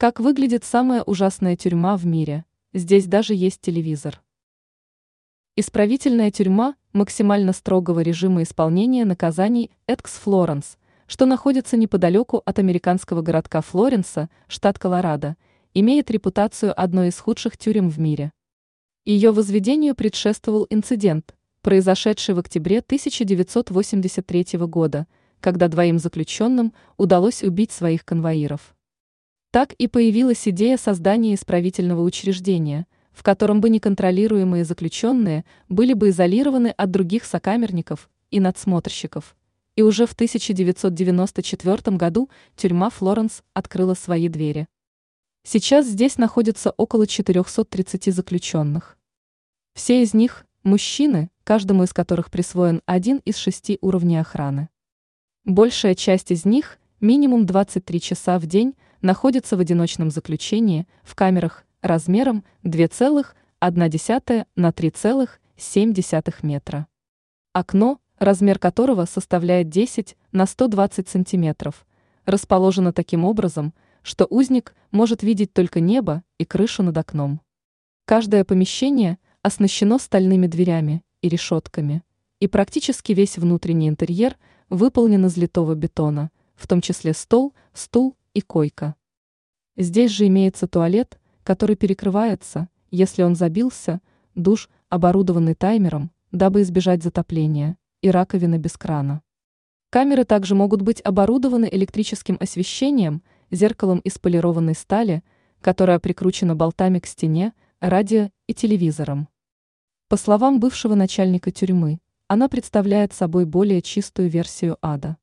Как выглядит самая ужасная тюрьма в мире? Здесь даже есть телевизор. Исправительная тюрьма максимально строгого режима исполнения наказаний Экс Флоренс, что находится неподалеку от американского городка Флоренса, штат Колорадо, имеет репутацию одной из худших тюрем в мире. Ее возведению предшествовал инцидент, произошедший в октябре 1983 года, когда двоим заключенным удалось убить своих конвоиров. Так и появилась идея создания исправительного учреждения, в котором бы неконтролируемые заключенные были бы изолированы от других сокамерников и надсмотрщиков. И уже в 1994 году тюрьма Флоренс открыла свои двери. Сейчас здесь находится около 430 заключенных. Все из них – мужчины, каждому из которых присвоен один из шести уровней охраны. Большая часть из них, минимум 23 часа в день, находится в одиночном заключении в камерах размером 2,1 на 3,7 метра. Окно, размер которого составляет 10 на 120 сантиметров, расположено таким образом, что узник может видеть только небо и крышу над окном. Каждое помещение оснащено стальными дверями и решетками, и практически весь внутренний интерьер выполнен из литого бетона, в том числе стол, стул и койка. Здесь же имеется туалет, который перекрывается, если он забился, душ, оборудованный таймером, дабы избежать затопления, и раковина без крана. Камеры также могут быть оборудованы электрическим освещением, зеркалом из полированной стали, которая прикручена болтами к стене, радио и телевизором. По словам бывшего начальника тюрьмы, она представляет собой более чистую версию ада.